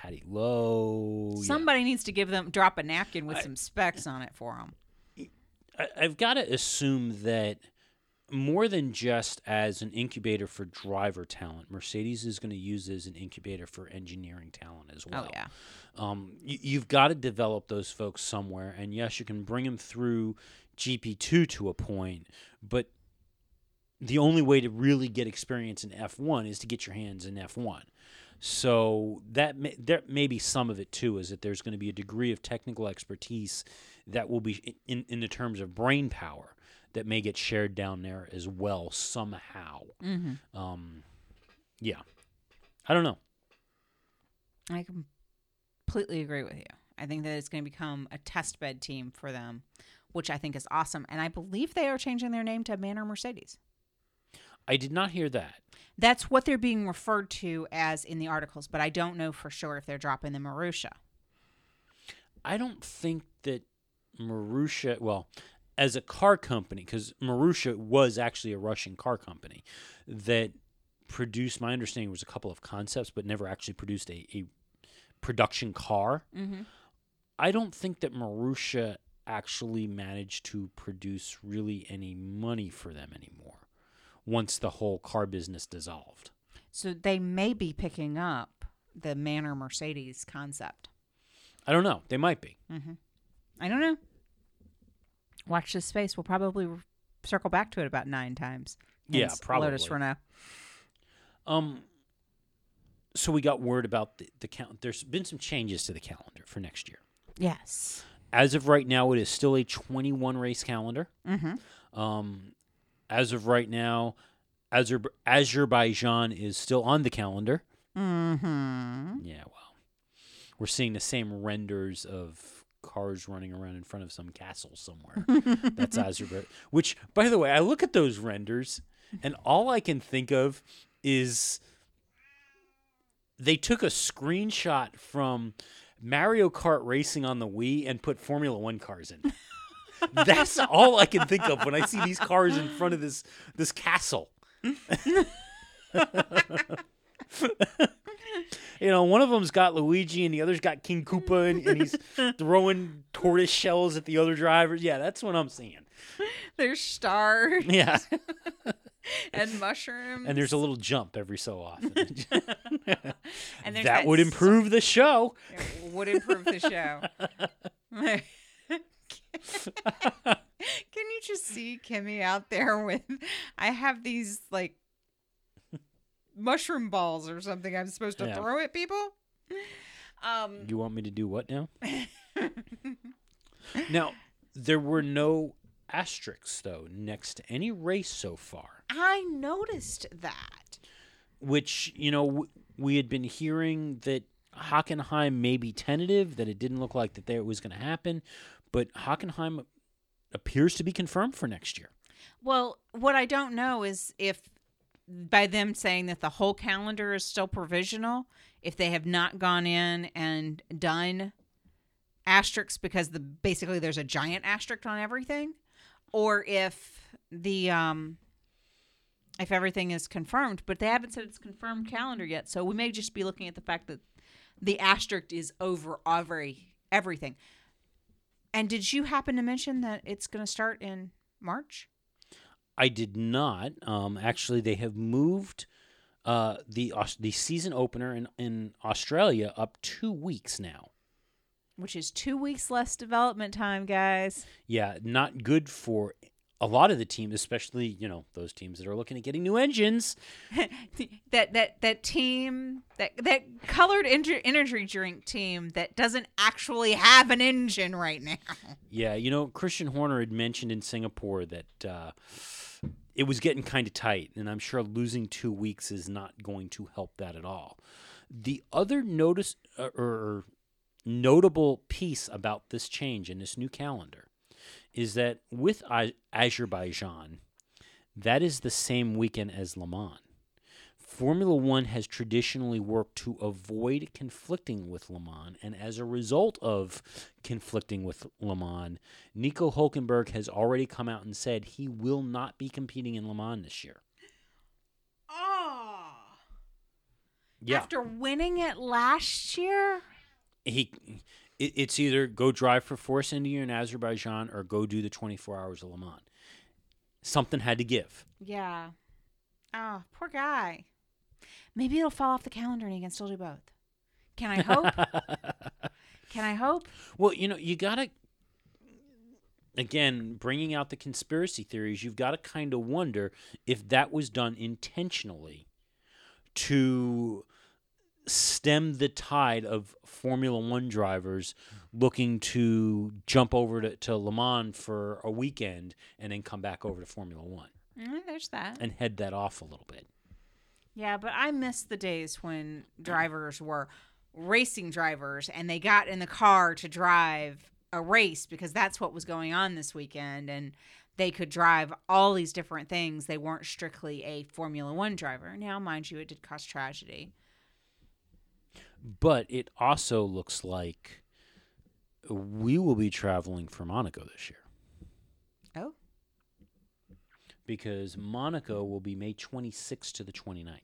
Paddy Lowe. yeah. Somebody needs to give them drop a napkin with I- some specs on it for them. I, I've got to assume that more than just as an incubator for driver talent, Mercedes is going to use it as an incubator for engineering talent as well. Oh yeah. Um, you, you've got to develop those folks somewhere, and yes, you can bring them through GP2 to a point, but the only way to really get experience in F1 is to get your hands in F1. So that may, there may be some of it too, is that there's going to be a degree of technical expertise that will be in in the terms of brain power that may get shared down there as well somehow. Mm-hmm. Um, yeah, I don't know. I completely agree with you. I think that it's going to become a test bed team for them, which I think is awesome. And I believe they are changing their name to Manor Mercedes. I did not hear that. That's what they're being referred to as in the articles, but I don't know for sure if they're dropping the Marussia. I don't think that Marussia, well, as a car company, because Marussia was actually a Russian car company that produced, my understanding was a couple of concepts, but never actually produced a, a production car. Mm-hmm. I don't think that Marussia actually managed to produce really any money for them anymore once the whole car business dissolved. So they may be picking up the Manor Mercedes concept. I don't know. They might be. I don't know. Watch this space. We'll probably circle back to it about nine times. Yeah, probably. Lotus Renault. Um. So we got word about the, the count. There's been some changes to the calendar for next year. Yes. As of right now, it is still a 21 race calendar. Mm-hmm. Um, as of right now, Azer- Azerbaijan is still on the calendar. Mm-hmm. Yeah, well, we're seeing the same renders of cars running around in front of some castle somewhere. That's Azerbaijan. Which, by the way, I look at those renders, and all I can think of is they took a screenshot from Mario Kart racing on the Wii and put Formula One cars in. That's all I can think of when I see these cars in front of this this castle. you know, one of them's got Luigi and the other's got King Koopa and, and he's throwing tortoise shells at the other drivers. Yeah, that's what I'm seeing. There's stars Yeah. and mushrooms. and there's a little jump every so often. And there's that would improve the show. It would improve the show. Can you just see Kimi out there with? I have these like mushroom balls or something. I'm supposed to Yeah. throw at people. Um, You want me to do what now? now, there were no asterisks though next to any race so far. I noticed that. which you know w- we had been hearing that Hockenheim may be tentative, that it didn't look like that there was going to happen, but Hockenheim appears to be confirmed for next year. Well, what I don't know is if by them saying that the whole calendar is still provisional, if they have not gone in and done asterisks because the basically there's a giant asterisk on everything, or if the um if everything is confirmed, but they haven't said it's confirmed calendar yet. So we may just be looking at the fact that the asterisk is over every everything. And did you happen to mention that it's going to start in March? I did not. Um, actually, they have moved uh, the the season opener in, in Australia up two weeks now. which is two weeks less development time, guys. Yeah, not good for a lot of the teams, especially you know those teams that are looking at getting new engines. that that that team that that colored energy, energy drink team that doesn't actually have an engine right now. Yeah, you know, Christian Horner had mentioned in Singapore that uh, it was getting kind of tight, and I'm sure losing two weeks is not going to help that at all. The other notice uh, or notable piece about this change in this new calendar is that with Azerbaijan, that is the same weekend as Le Mans. Formula One has traditionally worked to avoid conflicting with Le Mans, and as a result of conflicting with Le Mans, Nico Hulkenberg has already come out and said he will not be competing in Le Mans this year. Oh. Yeah, After winning it last year? he. It, it's either go drive for Force India in Azerbaijan or go do the 24 hours of Le Mans. Something had to give. Yeah. Oh, poor guy. Maybe it'll fall off the calendar and he can still do both. Can I hope? can I hope? Well, you know, you got to, again, bringing out the conspiracy theories, you've got to kind of wonder if that was done intentionally to stem the tide of Formula One drivers looking to jump over to, to Le Mans for a weekend and then come back over to Formula One Mm, there's that. and head that off a little bit. Yeah, but I miss the days when drivers were racing drivers and they got in the car to drive a race because that's what was going on this weekend and they could drive all these different things. They weren't strictly a Formula 1 driver. Now, mind you, it did cause tragedy. But it also looks like we will be traveling for Monaco this year. Oh, because Monaco will be May 26th to the 29th.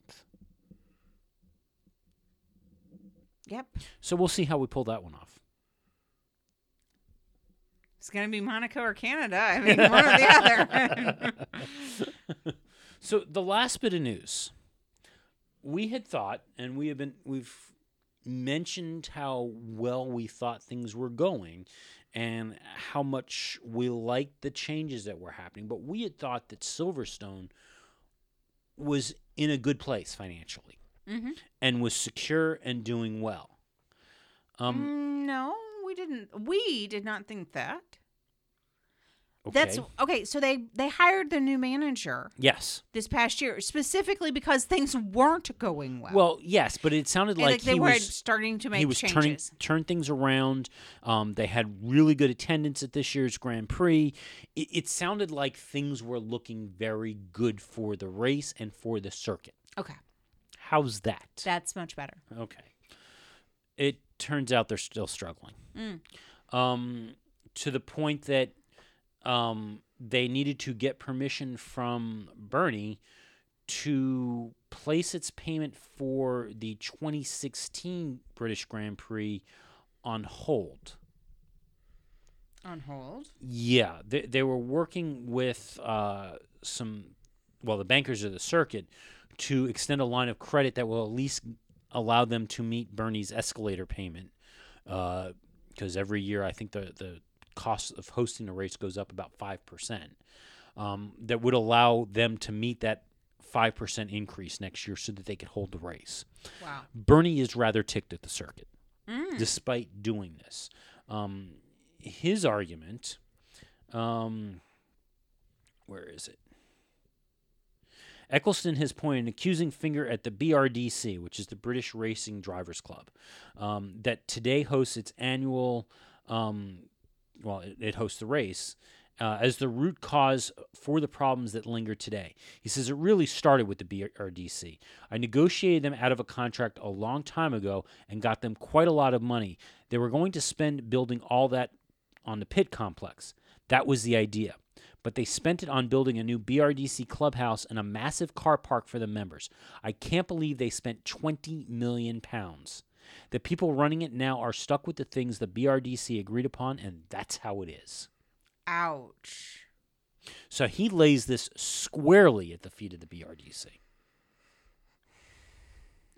yep. So we'll see how we pull that one off. It's going to be Monaco or Canada. I mean, one or the other. So the last bit of news, we had thought, and we have been we've mentioned how well we thought things were going, and how much we liked the changes that were happening. But we had thought that Silverstone was in a good place financially hmm and was secure and doing well. Um, Mm, no, we didn't. We did not think that. Okay. That's okay. So they they hired the new manager yes. this past year specifically because things weren't going well. Well, yes, but it sounded like, like they he were was starting to make he was changes. turning turn things around. Um, they had really good attendance at this year's Grand Prix. It, it sounded like things were looking very good for the race and for the circuit. Okay, How's that? that's much better. Okay. It turns out they're still struggling. Mm. Um, to the point that um, they needed to get permission from Bernie to place its payment for the 2016 British Grand Prix on hold. On hold. Yeah, they, they were working with uh, some, well, the bankers of the circuit to extend a line of credit that will at least allow them to meet Bernie's escalator payment. Because every year, I think the, the cost of hosting the race goes up about 5%. Um, that would allow them to meet that 5% increase next year so that they could hold the race. Wow. Bernie is rather ticked at the circuit Mm. despite doing this. Um, his argument, um, where is it? Ecclestone has pointed an accusing finger at the BRDC, which is the British Racing Drivers Club, um, that today hosts its annual, um, well, it, it hosts the race, uh, as the root cause for the problems that linger today. He says it really started with the BRDC. I negotiated them out of a contract a long time ago and got them quite a lot of money. They were going to spend building all that on the pit complex. That was the idea. But they spent it on building a new BRDC clubhouse and a massive car park for the members. I can't believe they spent 20 million pounds. The people running it now are stuck with the things the BRDC agreed upon, and that's how it is. Ouch. So he lays this squarely at the feet of the BRDC.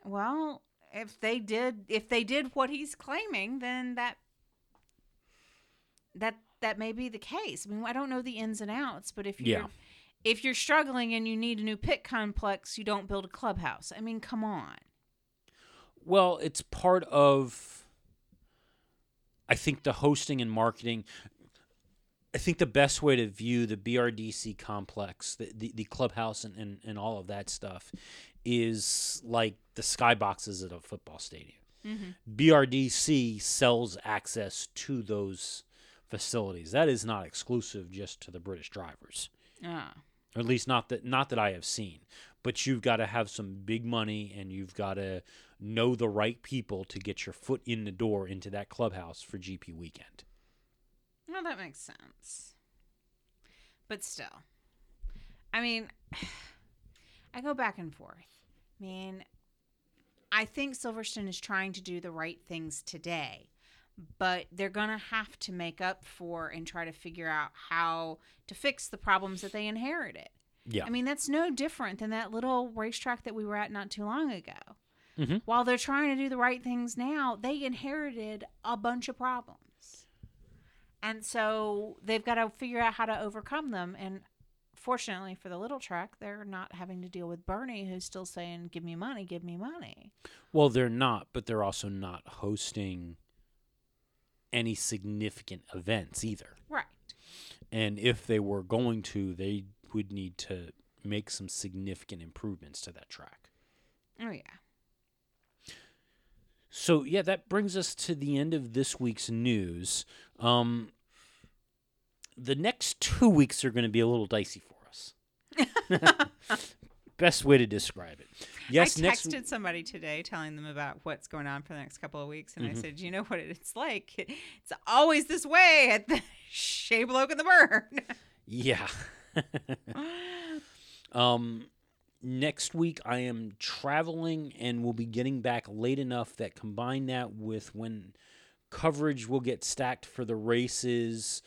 Well, if they did, if they did what he's claiming, then that that that may be the case. I mean, I don't know the ins and outs, but if you're Yeah. if you're struggling and you need a new pit complex, you don't build a clubhouse. I mean, come on. Well, it's part of, I think, the hosting and marketing. I think the best way to view the BRDC complex, the, the, the clubhouse, and, and, and all of that stuff is like the skyboxes at a football stadium. BRDC sells access to those facilities. That is not exclusive just to the British drivers Ah. or at least not that not that I have seen. But you've got to have some big money, and you've got to know the right people to get your foot in the door into that clubhouse for GP weekend. Well, that makes sense. But still, I mean, I go back and forth. I mean, I think Silverstone is trying to do the right things today, but they're going to have to make up for and try to figure out how to fix the problems that they inherited. Yeah, I mean, that's no different than that little racetrack that we were at not too long ago. Mhm. While they're trying to do the right things now, they inherited a bunch of problems. And so they've got to figure out how to overcome them. And fortunately for the little track, they're not having to deal with Bernie, who's still saying, Give me money, give me money. well, they're not, but they're also not hosting any significant events either. Right. And if they were going to, they would need to make some significant improvements to that track. Oh, yeah. So yeah, that brings us to the end of this week's news. Um, the next two weeks are going to be a little dicey for us. Best way to describe it. Yes, I texted somebody today telling them about what's going on for the next couple of weeks, and I said, "You know what it's like? It's always this way at the Shea Bloke in the Burn." Yeah. um, next week I am traveling and will be getting back late enough that combine that with when coverage will get stacked for the races.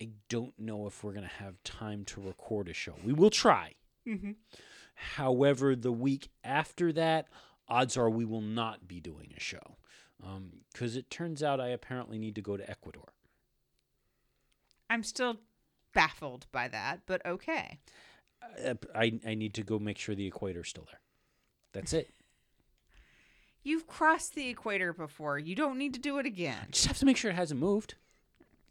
I don't know if we're going to have time to record a show. We will try. Mm-hmm. However, the week after that, odds are we will not be doing a show. Because it turns out I apparently need to go to Ecuador. I'm still baffled by that, but okay. Uh, I, I need to go make sure the equator's still there. That's it. You've crossed the equator before. You don't need to do it again. Just have to make sure it hasn't moved.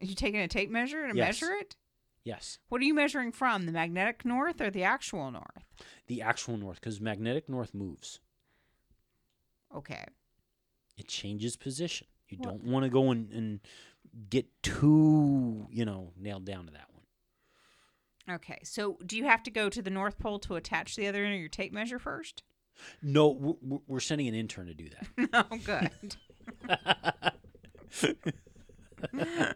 Are you taking a tape measure to Yes. measure it? Yes. What are you measuring from? The magnetic north or the actual north? The actual north, because magnetic north moves. Okay. It changes position. You Well- don't want to go and, and get too, you know, nailed down to that one. Okay. So do you have to go to the North Pole to attach the other end of your tape measure first? No, we're, we're sending an intern to do that. oh, good.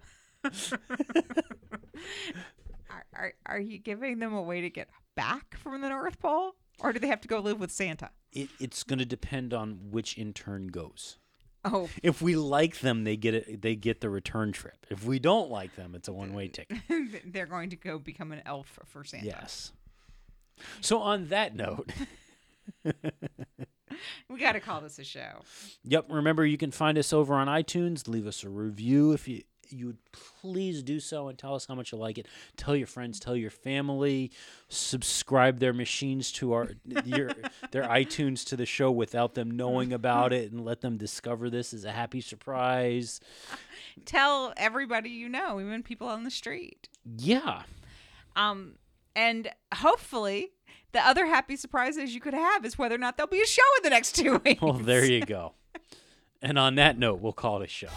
are, are, are you giving them a way to get back from the North Pole? Or do they have to go live with Santa? it, it's going to depend on which intern goes. Oh, If we like them, they get it. They get the return trip. If we don't like them, it's a one-way ticket. they're going to go become an elf for Santa. Yes. So on that note, We got to call this a show. yep. Remember, you can find us over on iTunes. Leave us a review if you you would please do so and tell us how much you like it. Tell your friends, tell your family, subscribe their machines to our your their iTunes to the show without them knowing about it, and let them discover this as a happy surprise. Tell everybody you know, even people on the street. Yeah. Um, and hopefully, the other happy surprises you could have is whether or not there'll be a show in the next two weeks. Well, there you go. And on that note, we'll call it a show.